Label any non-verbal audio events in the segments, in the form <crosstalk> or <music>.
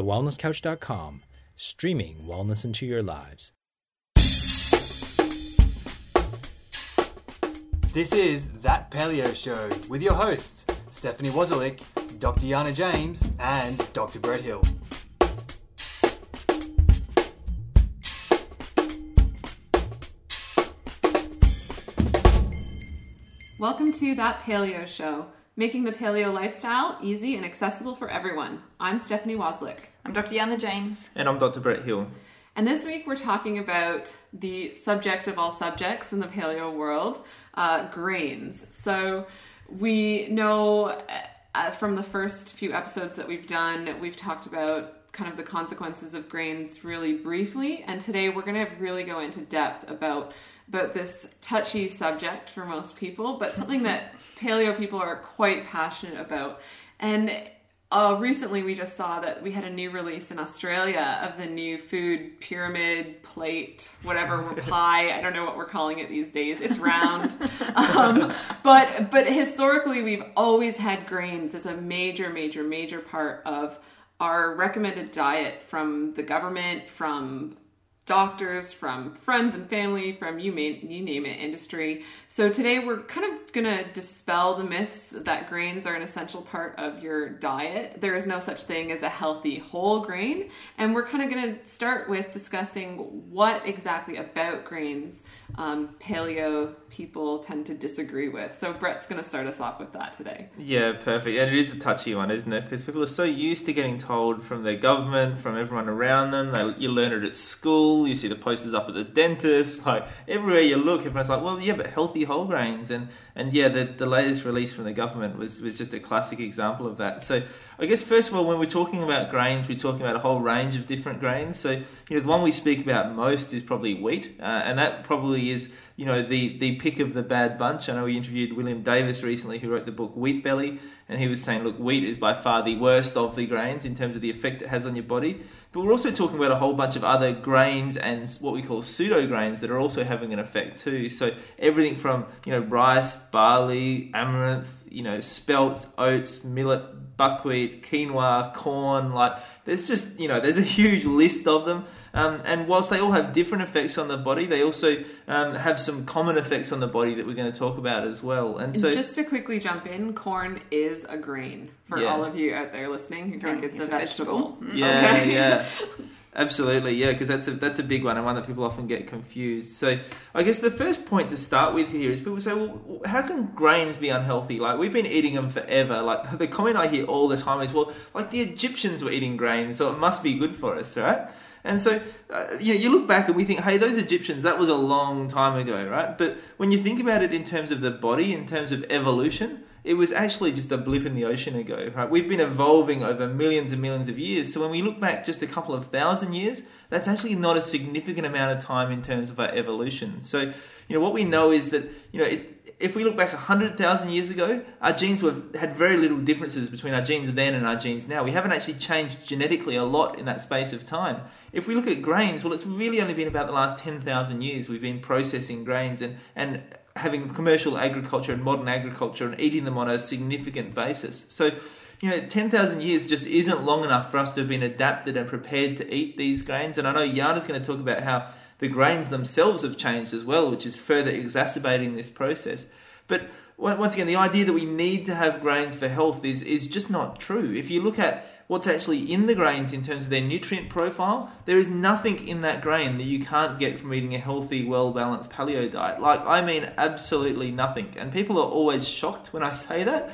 thewellnesscouch.com, streaming wellness into your lives. This is That Paleo Show with your hosts, Stephanie Wozalik, Dr. Yana James, and Dr. Brett Hill. Welcome to That Paleo Show, making the paleo lifestyle easy and accessible for everyone. I'm Stephanie Wozlik. I'm Dr. Yana James. And I'm Dr. Brett Hill. And this week we're talking about the subject of all subjects in the paleo world uh, grains. So we know uh, from the first few episodes that we've done, we've talked about kind of the consequences of grains really briefly. And today we're going to really go into depth about about this touchy subject for most people, but something that <laughs> paleo people are quite passionate about. And uh, recently, we just saw that we had a new release in Australia of the new food pyramid plate, whatever <laughs> pie. I don't know what we're calling it these days. It's round, um, but but historically, we've always had grains as a major, major, major part of our recommended diet from the government, from doctors, from friends and family, from you, may, you name it, industry. So today we're kind of going to dispel the myths that grains are an essential part of your diet. There is no such thing as a healthy whole grain, and we're kind of going to start with discussing what exactly about grains um, paleo people tend to disagree with. So Brett's going to start us off with that today. Yeah, perfect. And it is a touchy one, isn't it? Because people are so used to getting told from their government, from everyone around them. They, you learn it at school. You see the posters up at the dentist. <laughs> Like everywhere you look, everyone's like, "Well, yeah, but healthy whole grains." And and yeah, the the latest release from the government was was just a classic example of that. So I guess first of all, when we're talking about grains, we're talking about a whole range of different grains. So you know, the one we speak about most is probably wheat, uh, and that probably is you know the the pick of the bad bunch. I know we interviewed William Davis recently, who wrote the book Wheat Belly, and he was saying, look, wheat is by far the worst of the grains in terms of the effect it has on your body. But we're also talking about a whole bunch of other grains and what we call pseudo grains that are also having an effect too. So everything from you know rice, barley, amaranth, you know spelt, oats, millet, buckwheat, quinoa, corn. Like there's just you know there's a huge list of them. Um, and whilst they all have different effects on the body, they also um, have some common effects on the body that we're going to talk about as well. And so, just to quickly jump in, corn is a grain for Yeah. all of you out there listening who think it's, a vegetable. yeah, Okay. yeah, <laughs> absolutely, yeah, because that's a that's a big one and one that people often get confused. So, I guess the first point to start with here is people say, well, how can grains be unhealthy? Like we've been eating them forever. Like <laughs> the comment I hear all the time is, well, like the Egyptians were eating grains, so it must be good for us, right? And so, uh, you, know, you look back and we think, hey, those Egyptians, that was a long time ago, right? But when you think about it in terms of the body, in terms of evolution, it was actually just a blip in the ocean ago, right? We've been evolving over millions and millions of years. So when we look back just a couple of thousand years, that's actually not a significant amount of time in terms of our evolution. So, you know, what we know is that, you know, it, if we look back 100,000 years ago, our genes were, had very little differences between our genes then and our genes now. We haven't actually changed genetically a lot in that space of time. If we look at grains, well, it's really only been about the last 10,000 years we've been processing grains and, and having commercial agriculture and modern agriculture and eating them on a significant basis. So, you know, 10,000 years just isn't long enough for us to have been adapted and prepared to eat these grains. And I know Yana's going to talk about how the grains themselves have changed as well, which is further exacerbating this process. But once again, the idea that we need to have grains for health is, is just not true. If you look at what's actually in the grains in terms of their nutrient profile, there is nothing in that grain that you can't get from eating a healthy, well balanced paleo diet. Like, I mean, absolutely nothing. And people are always shocked when I say that.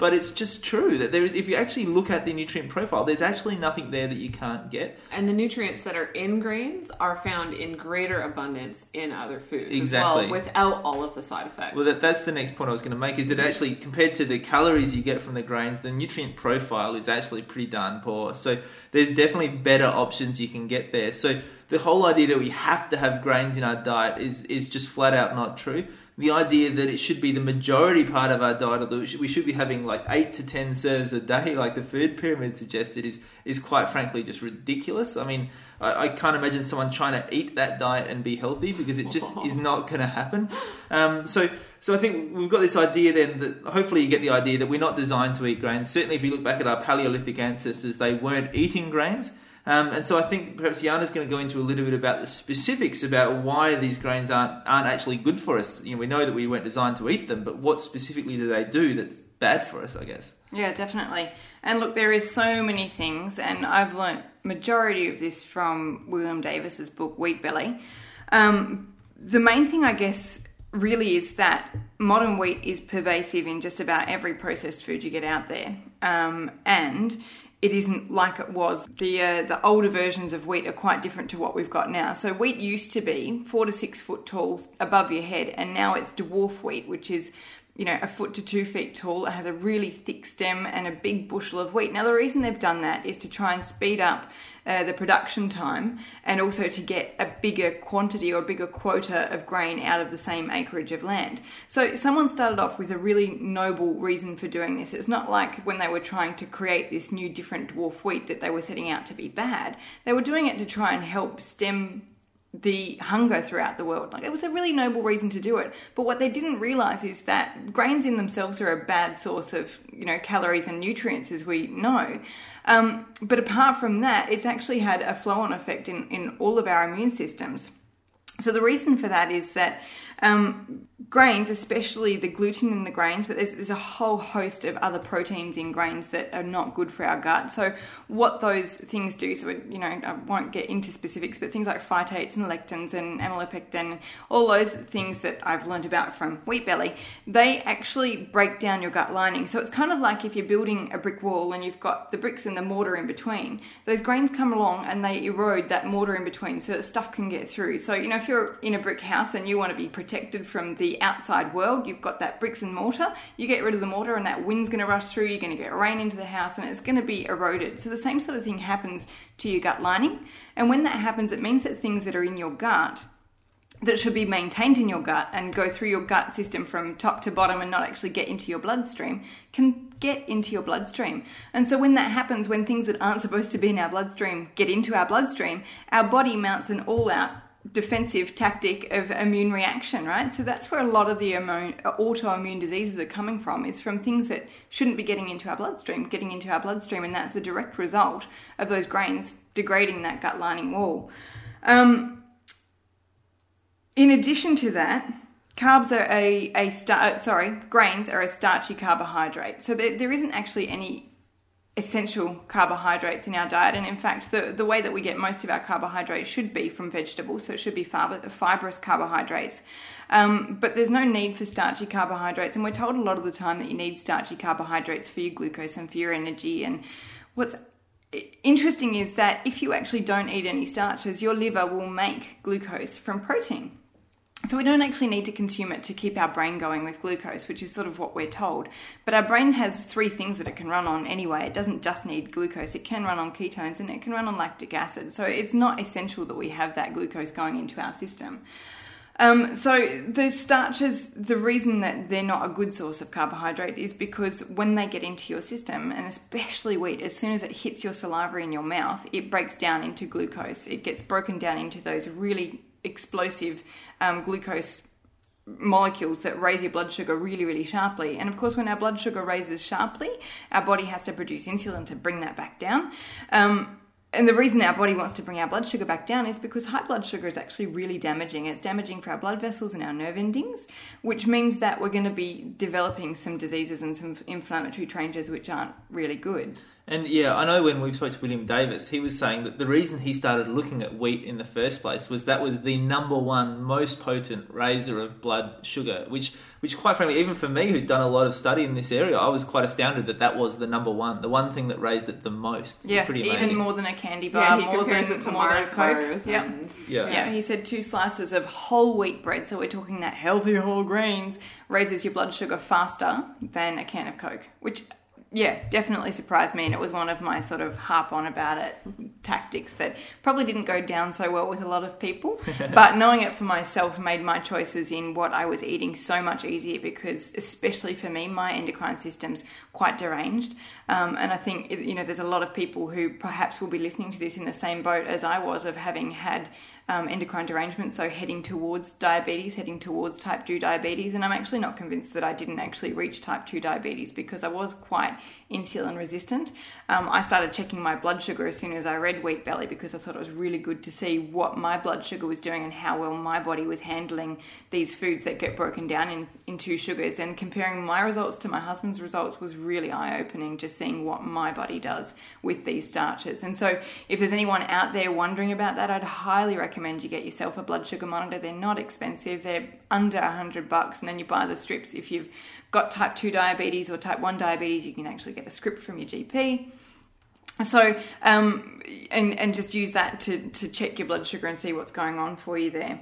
But it's just true that there is. If you actually look at the nutrient profile, there's actually nothing there that you can't get. And the nutrients that are in grains are found in greater abundance in other foods Exactly. as well, without all of the side effects. Well, that, that's the next point I was going to make. Is that actually compared to the calories you get from the grains, the nutrient profile is actually pretty darn poor. So there's definitely better options you can get there. So the whole idea that we have to have grains in our diet is is just flat out not true. The idea that it should be the majority part of our diet, or that we should, we should be having like eight to ten serves a day, <laughs> like the food pyramid suggested, is is quite frankly just ridiculous. I mean, I, I can't imagine someone trying to eat that diet and be healthy because it just is <laughs> not going to happen. Um, so so I think we've got this idea then that hopefully you get the idea that we're not designed to eat grains. Certainly, if you look back at our Paleolithic ancestors, they weren't eating grains. Um, and so I think perhaps Jana's going to go into a little bit about the specifics about why these grains aren't aren't actually good for us. You know, we know that we weren't designed to eat them, but what specifically do they do that's bad for us? I guess. Yeah, definitely. And look, there is so many things, and I've learnt majority of this from William Davis's book Wheat Belly. Um, the main thing, I guess, really is that modern wheat is pervasive in just about every processed food you get out there, um, and it isn't like it was. The uh, the older versions of wheat are quite different to what we've got now. So wheat used to be four to six foot tall above your head, and now it's dwarf wheat, which is you know, a foot to two feet tall. It has a really thick stem and a big bushel of wheat. Now, the reason they've done that is to try and speed up uh, the production time and also to get a bigger quantity or a bigger quota of grain out of the same acreage of land. So, someone started off with a really noble reason for doing this. It's not like when they were trying to create this new different dwarf wheat that they were setting out to be bad. They were doing it to try and help stem the hunger throughout the world. Like it was a really noble reason to do it. But what they didn't realize is that grains in themselves are a bad source of, you know, calories and nutrients as we know. Um, but apart from that, it's actually had a flow on effect in, in all of our immune systems. So the reason for that is that um, grains, especially the gluten in the grains, but there's, there's a whole host of other proteins in grains that are not good for our gut. So, what those things do, so it, you know, I won't get into specifics, but things like phytates and lectins and amylopectin, all those things that I've learned about from Wheat Belly, they actually break down your gut lining. So, it's kind of like if you're building a brick wall and you've got the bricks and the mortar in between, those grains come along and they erode that mortar in between so that stuff can get through. So, you know, if you're in a brick house and you want to be protected, protected from the outside world. You've got that bricks and mortar. You get rid of the mortar, and that wind's going to rush through. You're going to get rain into the house, and it's going to be eroded. So the same sort of thing happens to your gut lining. And when that happens, it means that things that are in your gut that should be maintained in your gut and go through your gut system from top to bottom and not actually get into your bloodstream can get into your bloodstream. And so when that happens, when things that aren't supposed to be in our bloodstream get into our bloodstream, our body mounts an all out defensive tactic of immune reaction, right? So that's where a lot of the autoimmune diseases are coming from, is from things that shouldn't be getting into our bloodstream, getting into our bloodstream, and that's the direct result of those grains degrading that gut lining wall. Um, in addition to that, carbs are a, a star, sorry, grains are a starchy carbohydrate. So there, there isn't actually any essential carbohydrates in our diet. And in fact, the, the way that we get most of our carbohydrates should be from vegetables, so it should be fibrous carbohydrates. Um, but there's no need for starchy carbohydrates, and we're told a lot of the time that you need starchy carbohydrates for your glucose and for your energy. And what's interesting is that if you actually don't eat any starches, your liver will make glucose from protein. So we don't actually need to consume it to keep our brain going with glucose, which is sort of what we're told. But our brain has three things that it can run on anyway. It doesn't just need glucose, it can run on ketones and it can run on lactic acid. So it's not essential that we have that glucose going into our system. Um, so the starches, the reason that they're not a good source of carbohydrate is because when they get into your system, and especially wheat, as soon as it hits your saliva in your mouth, it breaks down into glucose. It gets broken down into those really explosive um, glucose molecules that raise your blood sugar really, really sharply. And of course, when our blood sugar raises sharply, our body has to produce insulin to bring that back down. Um, and the reason our body wants to bring our blood sugar back down is because high blood sugar is actually really damaging. It's damaging for our blood vessels and our nerve endings, which means that we're going to be developing some diseases and some inflammatory changes which aren't really good. And yeah, I know when we spoke to William Davis, he was saying that the reason he started looking at wheat in the first place was that was the number one most potent raiser of blood sugar, which, which quite frankly, even for me who'd done a lot of study in this area, I was quite astounded that that was the number one, the one thing that raised it the most. Yeah, even more than a candy bar, yeah, more than it to more than bars. Coke. Yep. Yeah. Yeah, he said two slices of whole wheat bread, so we're talking that healthy whole grains, raises your blood sugar faster than a can of Coke, which, yeah, definitely surprised me. And it was one of my sort of harp on about it tactics that probably didn't go down so well with a lot of people. <laughs> but knowing it for myself made my choices in what I was eating so much easier because, especially for me, my endocrine system's quite deranged. Um, and I think, you know, there's a lot of people who perhaps will be listening to this in the same boat as I was of having had um, endocrine derangement, so heading towards diabetes, heading towards type 2 diabetes. And I'm actually not convinced that I didn't actually reach type 2 diabetes because I was quite insulin resistant. Um, I started checking my blood sugar as soon as I read Wheat Belly because I thought it was really good to see what my blood sugar was doing and how well my body was handling these foods that get broken down in, into sugars. And comparing my results to my husband's results was really eye opening, just seeing what my body does with these starches. And so, if there's anyone out there wondering about that, I'd highly recommend recommend you get yourself a blood sugar monitor. They're not expensive. They're under a hundred bucks, and then you buy the strips. If you've got type two diabetes or type one diabetes, you can actually get a script from your GP. So, um, and and just use that to to check your blood sugar and see what's going on for you there.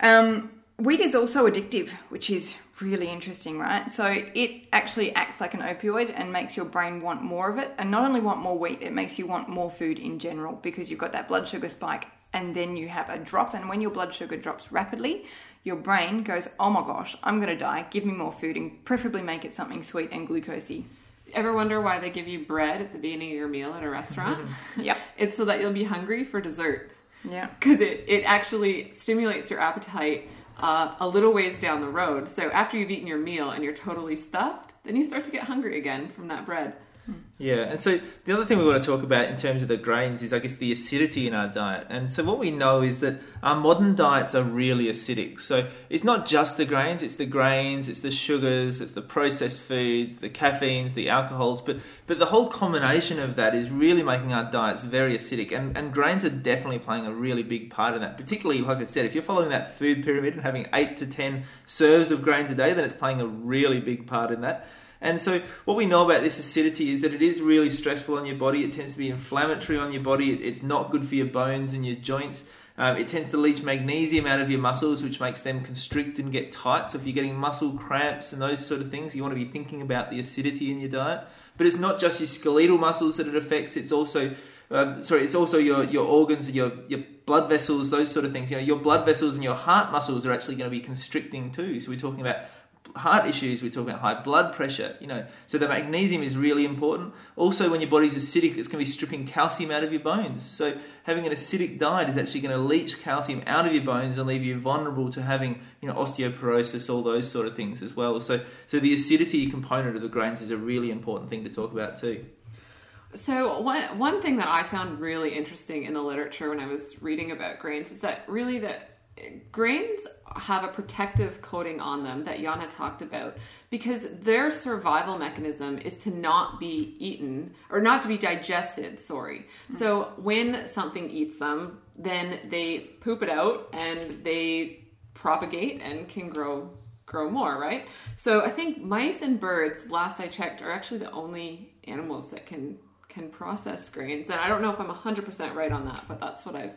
Um, wheat is also addictive, which is really interesting, right? So it actually acts like an opioid and makes your brain want more of it. And not only want more wheat, it makes you want more food in general because you've got that blood sugar spike and then you have a drop. And when your blood sugar drops rapidly, your brain goes, oh my gosh, I'm going to die. Give me more food and preferably make it something sweet and glucosey. Ever wonder why they give you bread at the beginning of your meal at a restaurant? <laughs> yep. <laughs> It's so that you'll be hungry for dessert. Yeah. Because it, it actually stimulates your appetite uh, a little ways down the road. So after you've eaten your meal and you're totally stuffed, then you start to get hungry again from that bread. Hmm. Yeah, and so the other thing we want to talk about in terms of the grains is, I guess, the acidity in our diet. And so what we know is that our modern diets are really acidic. So it's not just the grains; it's the grains, it's the sugars, it's the processed foods, the caffeines, the alcohols. But but the whole combination of that is really making our diets very acidic. And and grains are definitely playing a really big part in that. Particularly, like I said, if you're following that food pyramid and having eight to ten serves of grains a day, then it's playing a really big part in that. And so, what we know about this acidity is that it is really stressful on your body. It tends to be inflammatory on your body. It's not good for your bones and your joints. Um, it tends to leach magnesium out of your muscles, which makes them constrict and get tight. So, if you're getting muscle cramps and those sort of things, you want to be thinking about the acidity in your diet. But it's not just your skeletal muscles that it affects. It's also um, sorry, it's also your, your organs, your your blood vessels, those sort of things. You know, your blood vessels and your heart muscles are actually going to be constricting too. So we're talking about heart issues, we talk about high blood pressure, you know. So the magnesium is really important. Also, when your body's acidic, it's going to be stripping calcium out of your bones. So having an acidic diet is actually going to leach calcium out of your bones and leave you vulnerable to having, you know, osteoporosis, all those sort of things as well. So, so the acidity component of the grains is a really important thing to talk about too. So one one thing that I found really interesting in the literature when I was reading about grains is that really that grains have a protective coating on them that Yana talked about because their survival mechanism is to not be eaten or not to be digested, sorry. Mm-hmm. So when something eats them, then they poop it out and they propagate and can grow grow more, right? So I think mice and birds, last I checked, are actually the only animals that can can process grains. And I don't know if I'm 100% right on that, but that's what I've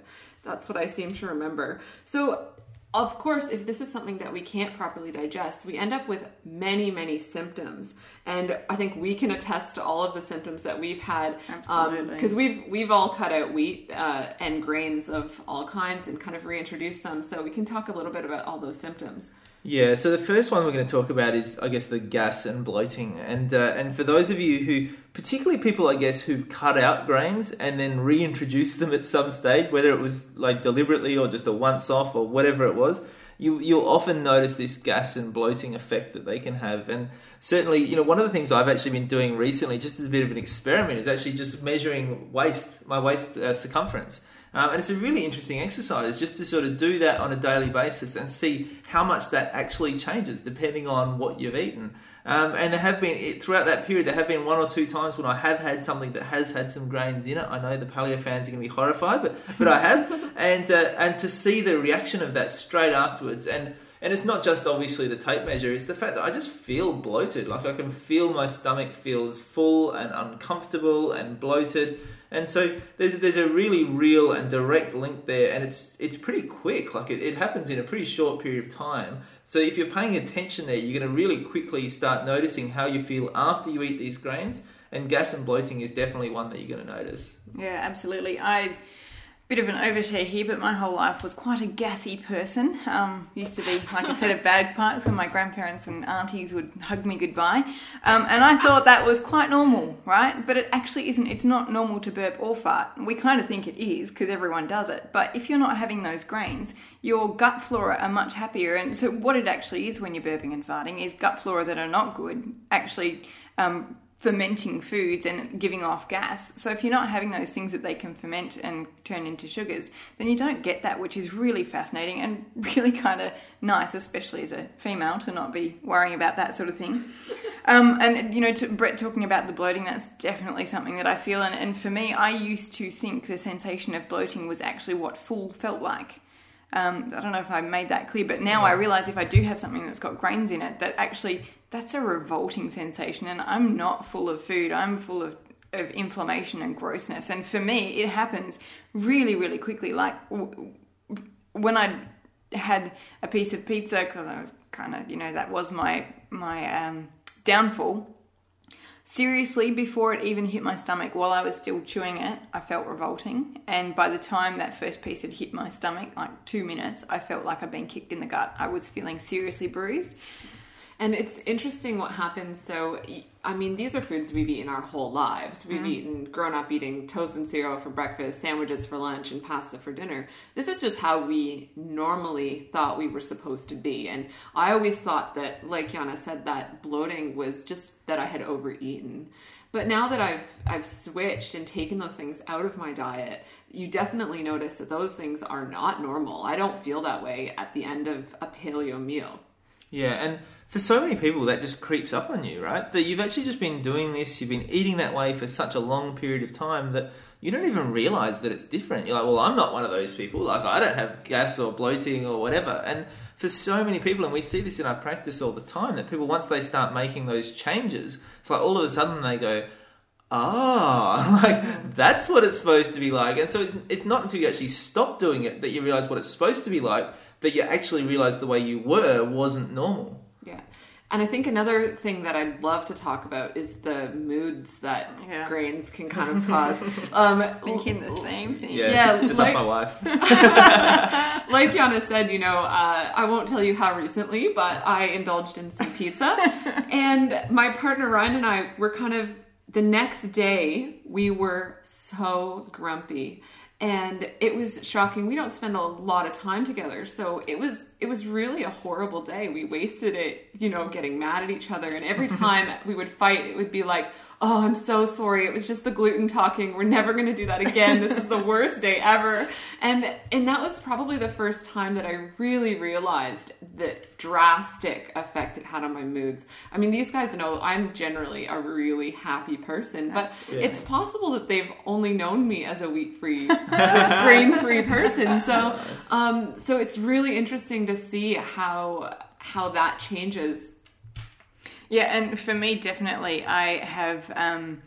that's what I seem to remember. So, of course, if this is something that we can't properly digest, we end up with many, many symptoms. And I think we can attest to all of the symptoms that we've had. Absolutely. Because um, we've we've all cut out wheat uh, and grains of all kinds and kind of reintroduced them. So we can talk a little bit about all those symptoms. Yeah, so the first one we're going to talk about is, I guess, the gas and bloating. And uh, and for those of you who, particularly people, I guess, who've cut out grains and then reintroduced them at some stage, whether it was like deliberately or just a once off or whatever it was, you you'll often notice this gas and bloating effect that they can have. And certainly, you know, one of the things I've actually been doing recently, just as a bit of an experiment, is actually just measuring waist, my waist uh, circumference. Um, and it's a really interesting exercise just to sort of do that on a daily basis and see how much that actually changes depending on what you've eaten. Um, and there have been throughout that period, there have been one or two times when I have had something that has had some grains in it. I know the paleo fans are going to be horrified, but but I have, <laughs> and uh, and to see the reaction of that straight afterwards, and and it's not just obviously the tape measure; it's the fact that I just feel bloated. Like I can feel my stomach feels full and uncomfortable and bloated. And so there's there's a really real and direct link there, and it's it's pretty quick. Like it, it happens in a pretty short period of time. So if you're paying attention there, you're going to really quickly start noticing how you feel after you eat these grains. And gas and bloating is definitely one that you're going to notice. Yeah, absolutely. I bit of an overshare here, but my whole life was quite a gassy person. Um, used to be, like I said, a bagpipes when my grandparents and aunties would hug me goodbye. Um, and I thought that was quite normal, right? But it actually isn't. It's not normal to burp or fart. We kind of think it is because everyone does it. But if you're not having those grains, your gut flora are much happier. And so, what it actually is when you're burping and farting is gut flora that are not good actually. Um, fermenting foods and giving off gas. So if you're not having those things that they can ferment and turn into sugars, then you don't get that, which is really fascinating and <laughs> really kind of nice, especially as a female, to not be worrying about that sort of thing. <laughs> Um, and you know, to Brett talking about the bloating, that's definitely something that I feel. And, and for me, I used to think the sensation of bloating was actually what full felt like. Um, I don't know if I made that clear, but now I realize if I do have something that's got grains in it, that actually that's a revolting sensation. And I'm not full of food, I'm full of, of inflammation and grossness. And for me, it happens really, really quickly. Like when I had a piece of pizza, because I was kind of, you know, that was my, my um, downfall. Seriously, before it even hit my stomach, while I was still chewing it, I felt revolting. And by the time that first piece had hit my stomach, like two minutes, I felt like I'd been kicked in the gut. I was feeling seriously bruised. And it's interesting what happens. So, I mean, these are foods we've eaten our whole lives. We've mm-hmm. eaten, grown up eating toast and cereal for breakfast, sandwiches for lunch, and pasta for dinner. This is just how we normally thought we were supposed to be. And I always thought that, like Yana said, that bloating was just that I had overeaten. But now that I've I've switched and taken those things out of my diet, you definitely notice that those things are not normal. I don't feel that way at the end of a paleo meal. Yeah, and for so many people, that just creeps up on you, right? That you've actually just been doing this, you've been eating that way for such a long period of time that you don't even realize that it's different. You're like, well, I'm not one of those people. Like, I don't have gas or bloating or whatever. And for so many people, and we see this in our practice all the time, that people, once they start making those changes, it's like all of a sudden they go, ah, <laughs> like that's what it's supposed to be like. And so it's, it's not until you actually stop doing it that you realize what it's supposed to be like, that you actually realize the way you were wasn't normal. Yeah. And I think another thing that I'd love to talk about is the moods that Yeah. grains can kind of <laughs> cause. Um, Thinking the same thing. Yeah, Yeah, just, just like- ask my wife. <laughs> <laughs> like Yana said, you know, uh, I won't tell you how recently, but I indulged in some pizza. and my partner Ryan and I were kind of, the next day, we were so grumpy. And it was shocking. We don't spend a lot of time together, so it was it was really a horrible day. We wasted it, you know, getting mad at each other. And every <laughs> time we would fight, it would be like, oh, I'm so sorry. It was just the gluten talking. We're never going to do that again. This is the worst day ever. And and that was probably the first time that I really realized the drastic effect it had on my moods. I mean, these guys know I'm generally a really happy person, but it's possible that they've only known me as a wheat-free, <laughs> grain-free person. So um so it's really interesting to see how how that changes Yeah, and for me, definitely, I have um,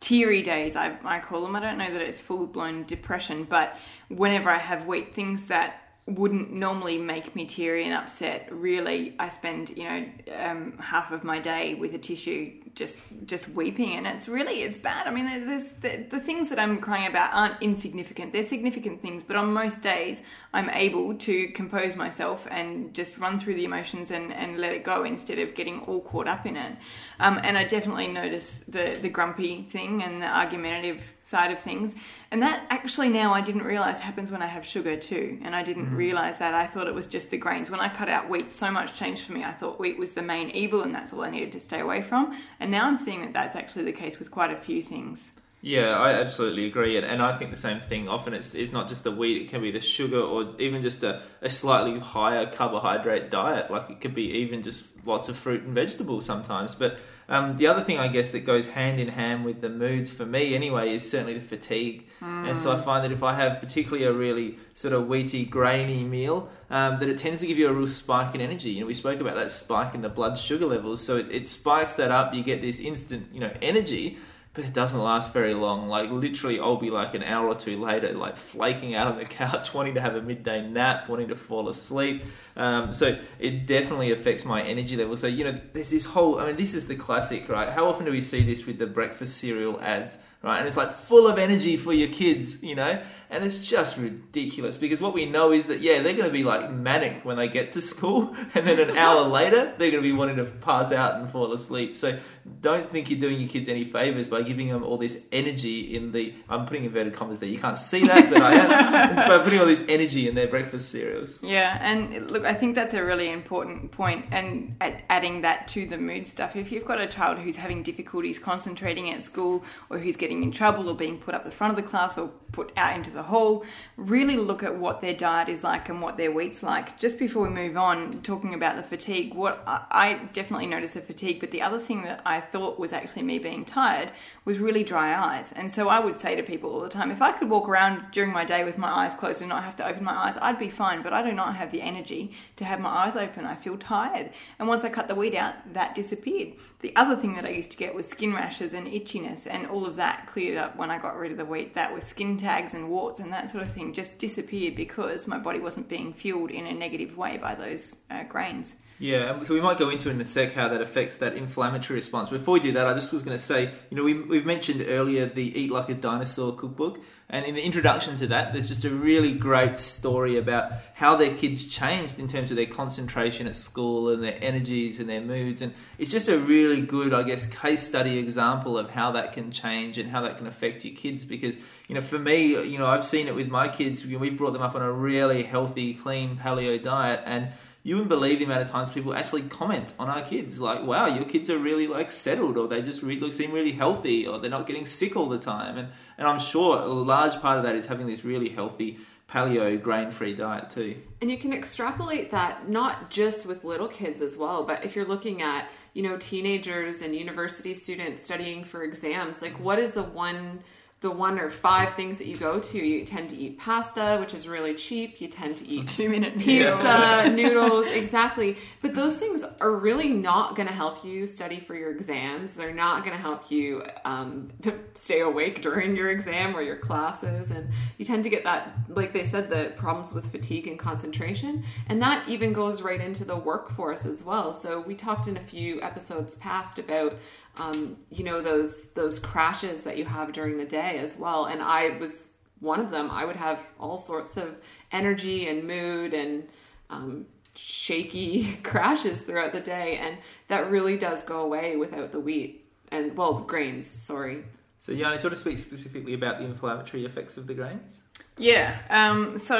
teary days. I, I call them. I don't know that it's full blown depression, but whenever I have wheat things that wouldn't normally make me teary and upset, really, I spend you know um, half of my day with a tissue just just weeping, and it's really it's bad. I mean, there's the, the things that I'm crying about aren't insignificant. They're significant things, but on most days, I'm able to compose myself and just run through the emotions and, and let it go instead of getting all caught up in it. Um, and I definitely notice the the grumpy thing and the argumentative side of things. And that actually now I didn't realize happens when I have sugar too. And I didn't mm. realize that. I thought it was just the grains. When I cut out wheat, so much changed for me. I thought wheat was the main evil and that's all I needed to stay away from. And now I'm seeing that that's actually the case with quite a few things. Yeah, I absolutely agree, and, and I think the same thing. Often it's it's not just the wheat; it can be the sugar, or even just a, a slightly higher carbohydrate diet. Like it could be even just lots of fruit and vegetables sometimes. But um, the other thing, I guess, that goes hand in hand with the moods for me, anyway, is certainly the fatigue. And so I find that if I have particularly a really sort of wheaty, grainy meal, um, that it tends to give you a real spike in energy. You know, we spoke about that spike in the blood sugar levels, so it, it spikes that up. You get this instant, you know, energy but it doesn't last very long. Like literally, I'll be like an hour or two later, like flaking out on the <laughs> couch, wanting to have a midday nap, wanting to fall asleep. Um, so it definitely affects my energy level. So you know, there's this whole. I mean, this is the classic, right? How often do we see this with the breakfast cereal ads? right? And it's like full of energy for your kids, you know? And it's just ridiculous because what we know is that, yeah, they're going to be like manic when they get to school. <laughs> And then an <laughs> hour later, they're going to be wanting to pass out and fall asleep. So don't think you're doing your kids any favors by giving them all this energy in the, I'm putting inverted commas there. You can't see that, but I am. <laughs> by putting all this energy in their breakfast cereals. Yeah, and look, I think that's a really important point, and adding that to the mood stuff. If you've got a child who's having difficulties concentrating at school, or who's getting in trouble, or being put up the front of the class, or put out into the hall, really look at what their diet is like and what their week's like. Just before we move on, talking about the fatigue, what I I definitely noticed the fatigue, but the other thing that I thought was actually me being tired was really dry eyes. And so I would say to people all the time, if I could walk around during my day with my eyes closed and not have to open my eyes, I'd be fine. But I do not have the energy to have my eyes open. I feel tired. And once I cut the weed out, that disappeared. The other thing that I used to get was skin rashes and itchiness, and all of that cleared up when I got rid of the wheat. That with skin tags and warts and that sort of thing just disappeared because my body wasn't being fueled in a negative way by those uh, grains. Yeah, so we might go into in a sec how that affects that inflammatory response. Before we do that, I just was going to say, you know, we, we've mentioned earlier the Eat Like a Dinosaur cookbook, and in the introduction to that, there's just a really great story about how their kids changed in terms of their concentration at school and their energies and their moods. And it's just a really good, I guess, case study example of how that can change and how that can affect your kids. Because, you know, for me, you know, I've seen it with my kids. We brought them up on a really healthy, clean paleo diet, and you wouldn't believe the amount of times people actually comment on our kids. Like wow your kids are really like settled or they just re- look seem really healthy or they're not getting sick all the time. And and i'm sure a large part of that is having this really healthy paleo grain free diet too. And you can extrapolate that not just with little kids as well, but if you're looking at, you know, teenagers and university students studying for exams, like what is the one the one or five things that you go to? You tend to eat pasta, which is really cheap. You tend to eat Two minute pizza, noodles, <laughs> <laughs> exactly. But those things are really not going to help you study for your exams. They're not going to help you um, <laughs> stay awake during your exam or your classes. And you tend to get that, like they said, the problems with fatigue and concentration. And that even goes right into the workforce as well. So we talked in a few episodes past about um, you know those those crashes that you have during the day as well. And i was one of them. I would have all sorts of energy and mood and um, shaky <laughs> crashes throughout the day. And that really does go away without the wheat and well the grains sorry. So Yanni, do you want to speak specifically about the inflammatory effects of the grains. Yeah. Um, so,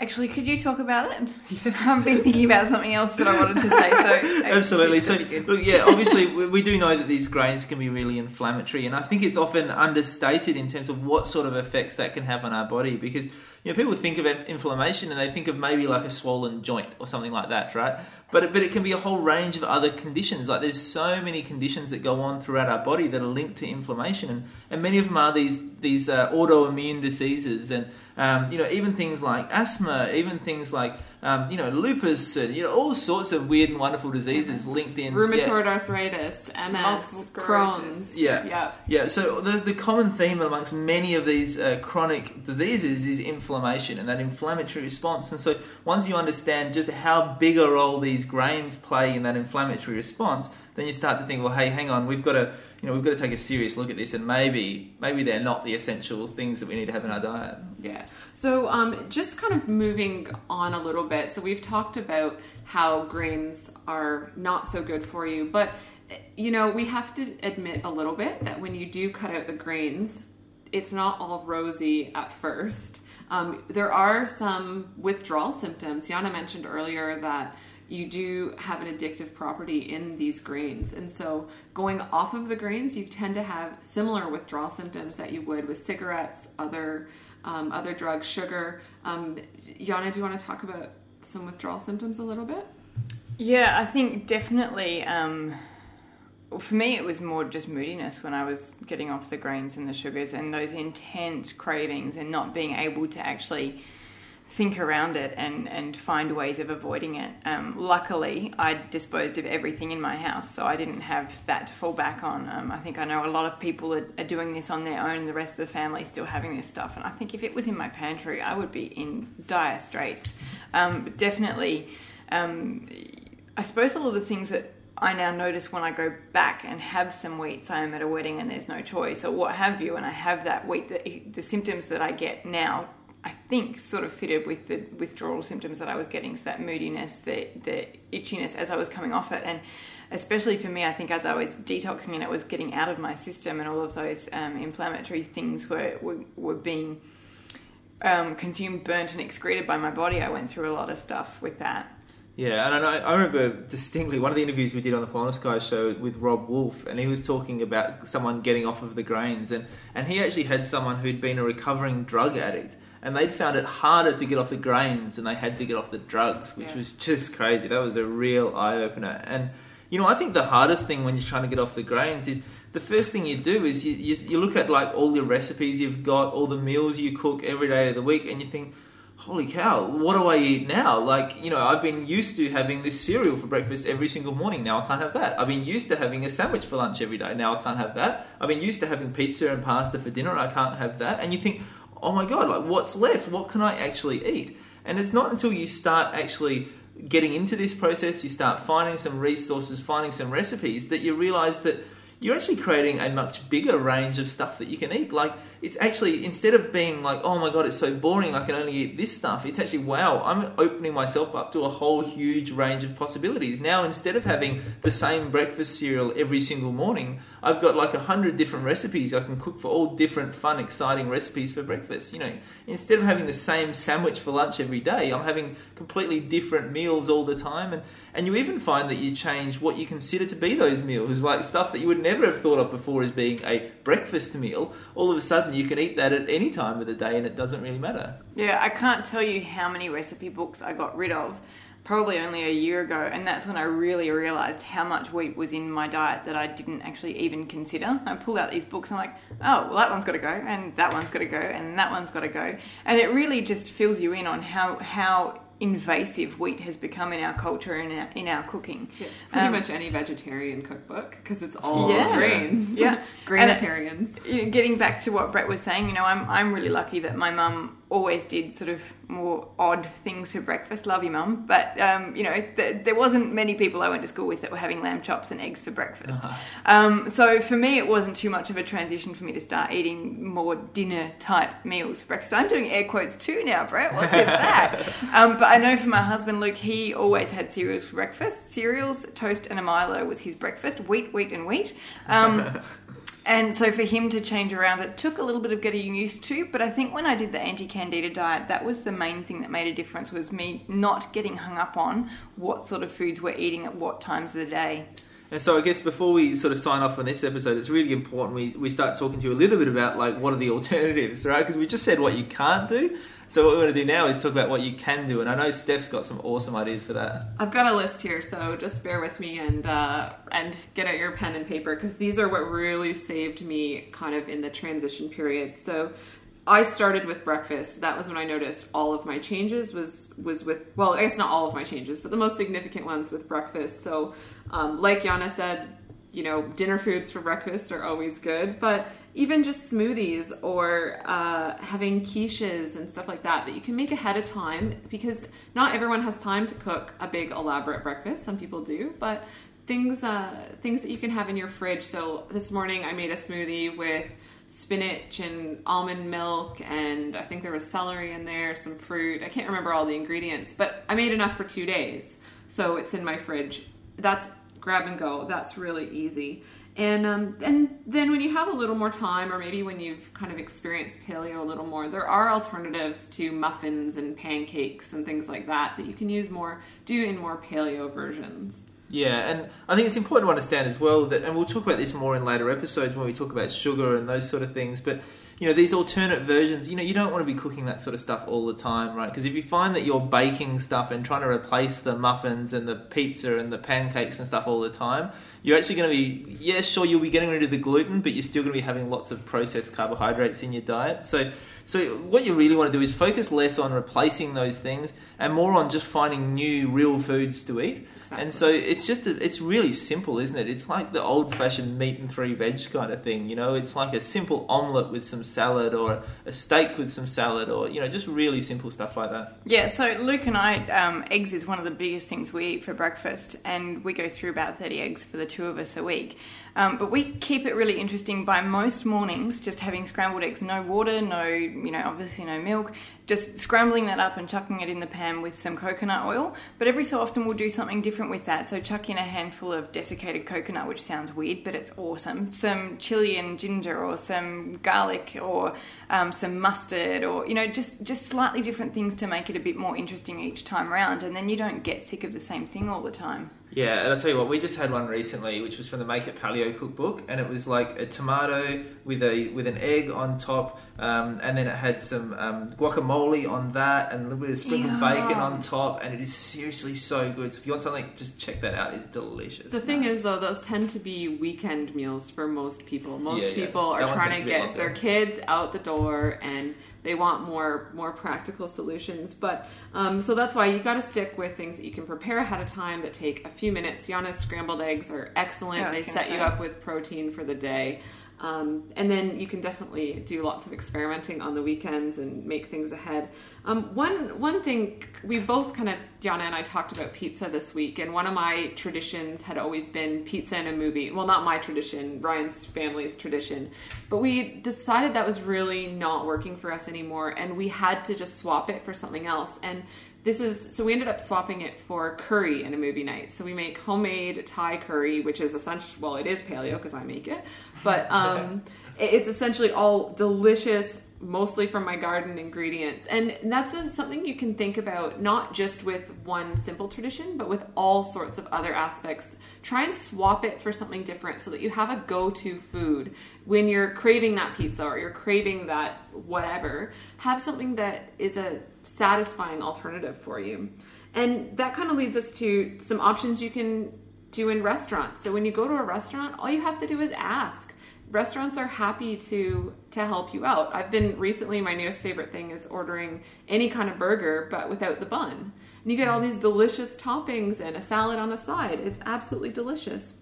actually, could you talk about it? <laughs> I've been thinking about something else that I wanted to say. So, <laughs> Absolutely. So, look, yeah, obviously, we, we do know that these grains can be really inflammatory, and I think it's often understated in terms of what sort of effects that can have on our body. Because you know, people think of inflammation and they think of maybe like a swollen joint or something like that, right? But but it can be a whole range of other conditions. Like there's so many conditions that go on throughout our body that are linked to inflammation, and, and many of them are these these uh, autoimmune diseases, and um, you know even things like asthma, even things like um, you know lupus, and you know all sorts of weird and wonderful diseases linked in. rheumatoid arthritis ms crohn's Yeah. yeah Yeah, so the, the common theme amongst many of these uh, chronic diseases is inflammation and that inflammatory response. And so once you understand just how big a role these grains play in that inflammatory response, then you start to think, well, hey, hang on, we've got to, you know, we've got to take a serious look at this, and maybe, maybe they're not the essential things that we need to have in our diet. Yeah. So, um, just kind of moving on a little bit. So, we've talked about how grains are not so good for you, but you know, we have to admit a little bit that when you do cut out the grains, it's not all rosy at first. Um, there are some withdrawal symptoms. Yana mentioned earlier that you do have an addictive property in these grains. And so, going off of the grains, you tend to have similar withdrawal symptoms that you would with cigarettes, other um, other drugs, sugar. Um, Yana, do you want to talk about some withdrawal symptoms a little bit? Yeah, I think definitely. Um, for me, it was more just moodiness when I was getting off the grains and the sugars and those intense cravings and not being able to actually think around it and, and find ways of avoiding it. Um, luckily, I disposed of everything in my house, so I didn't have that to fall back on. Um, I think I know a lot of people are, are doing this on their own, the rest of the family still having this stuff, and I think if it was in my pantry, I would be in dire straits. Um, definitely, um, I suppose all of the things that I now notice when I go back and have some wheat, say I'm at a wedding and there's no choice or what have you, and I have that wheat, the, the symptoms that I get now, I think sort of fitted with the withdrawal symptoms that I was getting, so that moodiness, the, the itchiness as I was coming off it. And especially for me, I think as I was detoxing and it was getting out of my system and all of those um, inflammatory things were, were, were being um, consumed, burnt, and excreted by my body, I went through a lot of stuff with that. Yeah, and I, I remember distinctly one of the interviews we did on the Wellness Guy show with Robb Wolf, and he was talking about someone getting off of the grains, and, and he actually had someone who'd been a recovering drug addict, and they'd found it harder to get off the grains, and they had to get off the drugs, which Yeah. was just crazy. That was a real eye opener. And you know, I think the hardest thing when you're trying to get off the grains is the first thing you do is you, you, you look at like all the recipes you've got, all the meals you cook every day of the week, and you think, holy cow, what do I eat now? Like, you know, I've been used to having this cereal for breakfast every single morning. Now I can't have that. I've been used to having a sandwich for lunch every day. Now I can't have that. I've been used to having pizza and pasta for dinner. I can't have that. And you think, oh my God, like what's left? What can I actually eat? And it's not until you start actually getting into this process, you start finding some resources, finding some recipes that you realize that you're actually creating a much bigger range of stuff that you can eat. Like, it's actually, instead of being like, oh my god, it's so boring, I can only eat this stuff, it's actually, wow, I'm opening myself up to a whole huge range of possibilities. Now, instead of having the same breakfast cereal every single morning, I've got like a hundred different recipes I can cook for all different fun, exciting recipes for breakfast. You know, instead of having the same sandwich for lunch every day, I'm having completely different meals all the time. And, and you even find that you change what you consider to be those meals, like stuff that you would never have thought of before as being a breakfast meal. All of a sudden, you can eat that at any time of the day and it doesn't really matter. Yeah, I can't tell you how many recipe books I got rid of, probably only a year ago, and that's when I really realised how much wheat was in my diet that I didn't actually even consider. I pulled out these books and I'm like, oh, well, that one's got to go, and that one's got to go, and that one's got to go. And it really just fills you in on how, how invasive wheat has become in our culture and in our, in our cooking. Pretty Um, much any vegetarian cookbook because it's all Yeah. grains. Yeah. <laughs> know, getting back to what Brett was saying, you know, I'm I'm really lucky that my mum always did sort of more odd things for breakfast. Love you, mum. But um, you know, th- there wasn't many people I went to school with that were having lamb chops and eggs for breakfast. Um, so for me, it wasn't too much of a transition for me to start eating more dinner type meals for breakfast. I'm doing air quotes too now, Brett. What's with that? <laughs> um, but I know for my husband Luke, he always had cereals for breakfast. Cereals, toast, and a Milo was his breakfast. Wheat, wheat, and wheat. <laughs> And so for him to change around, it took a little bit of getting used to. But I think when I did the anti-candida diet, that was the main thing that made a difference. Was me not getting hung up on what sort of foods we're eating at what times of the day. And so I guess before we sort of sign off on this episode, it's really important we, we start talking to you a little bit about like what are the alternatives, right? Because we just said what you can't do. So what we want to do now is talk about what you can do. And I know Steph's got some awesome ideas for that. I've got a list here, so just bear with me and uh, and get out your pen and paper because these are what really saved me kind of in the transition period. So I started with breakfast. That was when I noticed all of my changes was was with well, I guess not all of my changes, but the most significant ones with breakfast. So um, like Yana said, you know, dinner foods for breakfast are always good, but even just smoothies or uh, having quiches and stuff like that that you can make ahead of time because not everyone has time to cook a big elaborate breakfast. Some people do, but things uh, things that you can have in your fridge. So this morning I made a smoothie with spinach and almond milk and I think there was celery in there, some fruit. I can't remember all the ingredients, but I made enough for two days. So it's in my fridge. That's grab and go. That's really easy. And um, and then when you have a little more time, or maybe when you've kind of experienced paleo a little more, there are alternatives to muffins and pancakes and things like that that you can use more, do in more paleo versions. Yeah, and I think it's important to understand as well that, and we'll talk about this more in later episodes when we talk about sugar and those sort of things, but you know, these alternate versions, you know, you don't want to be cooking that sort of stuff all the time, right? Because if you find that you're baking stuff and trying to replace the muffins and the pizza and the pancakes and stuff all the time, you're actually going to be, yeah, sure, you'll be getting rid of the gluten, but you're still going to be having lots of processed carbohydrates in your diet. So, So what you really want to do is focus less on replacing those things and more on just finding new real foods to eat. Exactly. And so it's just a, it's really simple, isn't it? It's like the old fashioned meat and three veg kind of thing. You know, it's like a simple omelette with some salad or a steak with some salad or you know just really simple stuff like that. Yeah, so Luke and I, um, eggs is one of the biggest things we eat for breakfast, and we go through about 30 eggs for the two of us a week. Um, but we keep it really interesting by most mornings just having scrambled eggs, no water, no, you know, obviously no milk, just scrambling that up and chucking it in the pan with some coconut oil. But every so often we'll do something different with that. So chuck in a handful of desiccated coconut, which sounds weird, but it's awesome. Some chili and ginger, or some garlic, or um, some mustard, or you know, just just slightly different things to make it a bit more interesting each time round, and then you don't get sick of the same thing all the time. Yeah, and I'll tell you what, we just had one recently, which was from the Make It Paleo cookbook, and it was like a tomato with a with an egg on top, um, and then it had some um, guacamole on that, and a little bit of sprinkled bacon on top, and it is seriously so good. So if you want something, just check that out. It's delicious. The thing is, though, those tend to be weekend meals for most people. Most Yeah, yeah. people That are one trying takes to a bit get longer. their kids out the door, and they want more more practical solutions. But um, so that's why you got to stick with things that you can prepare ahead of time that take a few minutes. Yana's scrambled eggs are excellent. Yeah, they set you up with protein for the day. Um, and then you can definitely do lots of experimenting on the weekends and make things ahead. Um, one one thing we both kind of Yana and I talked about pizza this week, and one of my traditions had always been pizza and a movie. Well, not my tradition, Ryan's family's tradition, but we decided that was really not working for us anymore, and we had to just swap it for something else. And this is so we ended up swapping it for curry in a movie night. So we make homemade Thai curry, which is essentially well, it is paleo because I make it, but <laughs> um, it's essentially all delicious, mostly from my garden ingredients, and that's something you can think about not just with one simple tradition, but with all sorts of other aspects. Try and swap it for something different so that you have a go-to food when you're craving that pizza or you're craving that whatever. Have something that is a satisfying alternative for you. And that kind of leads us to some options you can do in restaurants. So when you go to a restaurant, all you have to do is ask. Restaurants are happy to to help you out. I've been recently my newest favorite thing is ordering any kind of burger but without the bun. And you get all these delicious toppings and a salad on the side. It's absolutely delicious.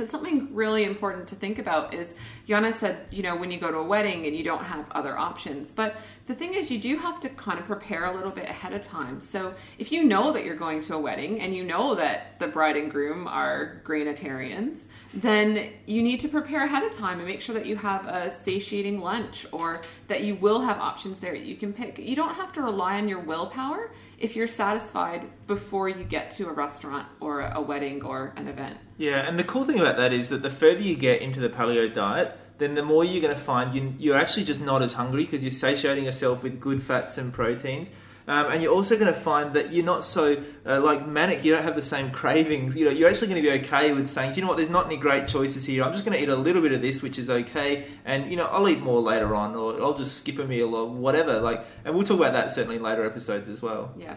But something really important to think about is Yana said, you know, when you go to a wedding and you don't have other options. But the thing is, you do have to kind of prepare a little bit ahead of time. So if you know that you're going to a wedding and you know that the bride and groom are granitarians, then you need to prepare ahead of time and make sure that you have a satiating lunch or that you will have options there that you can pick. You don't have to rely on your willpower if you're satisfied before you get to a restaurant or a wedding or an event. Yeah, and the cool thing about that is that the further you get into the paleo diet, then the more you're going to find you, you're actually just not as hungry because you're satiating yourself with good fats and proteins. Um, and you're also going to find that you're not so uh, like manic. You don't have the same cravings. You know, you're actually going to be okay with saying, "Do you know what? There's not any great choices here. I'm just going to eat a little bit of this, which is okay, and you know, I'll eat more later on, or I'll just skip a meal or whatever." Like, and we'll talk about that certainly in later episodes as well. Yeah.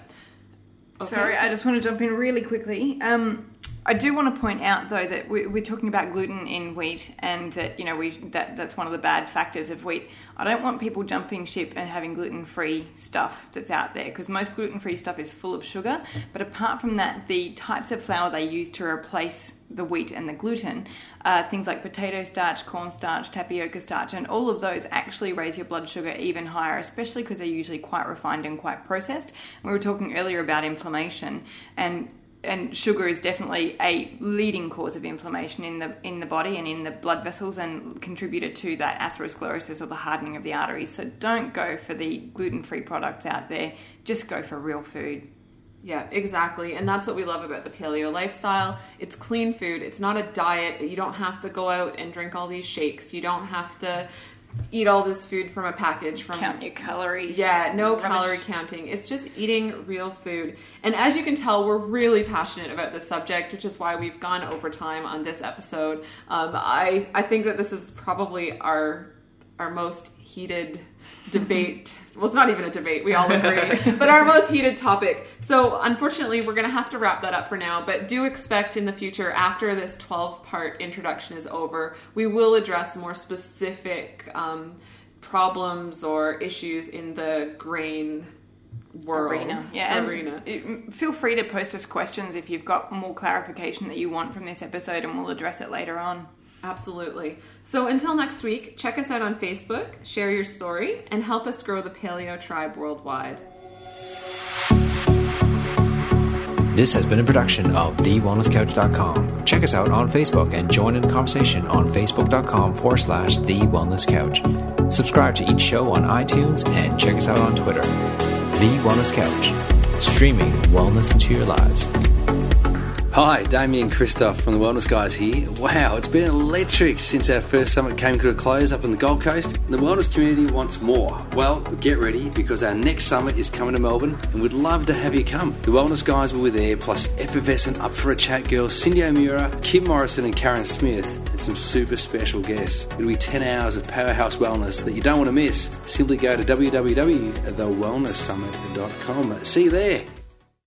Okay. Sorry, I just want to jump in really quickly. Um, I do want to point out though that we- we're talking about gluten in wheat, and that you know we that that's one of the bad factors of wheat. I don't want people jumping ship and having gluten free stuff that's out there because most gluten free stuff is full of sugar. But apart from that, the types of flour they use to replace the wheat and the gluten, uh, things like potato starch, cornstarch, tapioca starch, and all of those actually raise your blood sugar even higher, especially because they're usually quite refined and quite processed. We were talking earlier about inflammation, and and sugar is definitely a leading cause of inflammation in the in the body and in the blood vessels, and contributed to that atherosclerosis or the hardening of the arteries. So don't go for the gluten free products out there. Just go for real food. Yeah, exactly. And that's what we love about the paleo lifestyle. It's clean food. It's not a diet. You don't have to go out and drink all these shakes. You don't have to eat all this food from a package from Count your calories. yeah, no Rubbish. calorie counting. It's just eating real food. And as you can tell, we're really passionate about this subject, which is why we've gone over time on this episode. Um, I I think that this is probably our our most heated debate. well, it's not even a debate. We all agree, <laughs> but our most heated topic. So, unfortunately, we're going to have to wrap that up for now. But do expect in the future, after this twelve part introduction is over, we will address more specific. Um, problems or issues in the grain world arena. Yeah, arena. feel free to post us questions if you've got more clarification that you want from this episode, and we'll address it later on. Absolutely. So until next week, check us out on Facebook, share your story, and help us grow the paleo tribe worldwide. This has been a production of TheWellnessCouch.com. Check us out on Facebook and join in the conversation on Facebook.com forward slash The Wellness Couch. Subscribe to each show on iTunes and check us out on Twitter. The Wellness Couch, streaming wellness into your lives. Hi, Damian Kristof from the Wellness Guys here. Wow, it's been electric since our first summit came to a close up on the Gold Coast. The wellness community wants more. Well, get ready because our next summit is coming to Melbourne and we'd love to have you come. The Wellness Guys will be there, plus effervescent up for a chat girls Cyndi O'Meara, Kim Morrison, and Karen Smith, and some super special guests. It'll be 10 hours of powerhouse wellness that you don't want to miss. Simply go to www.thewellnesssummit.com. See you there.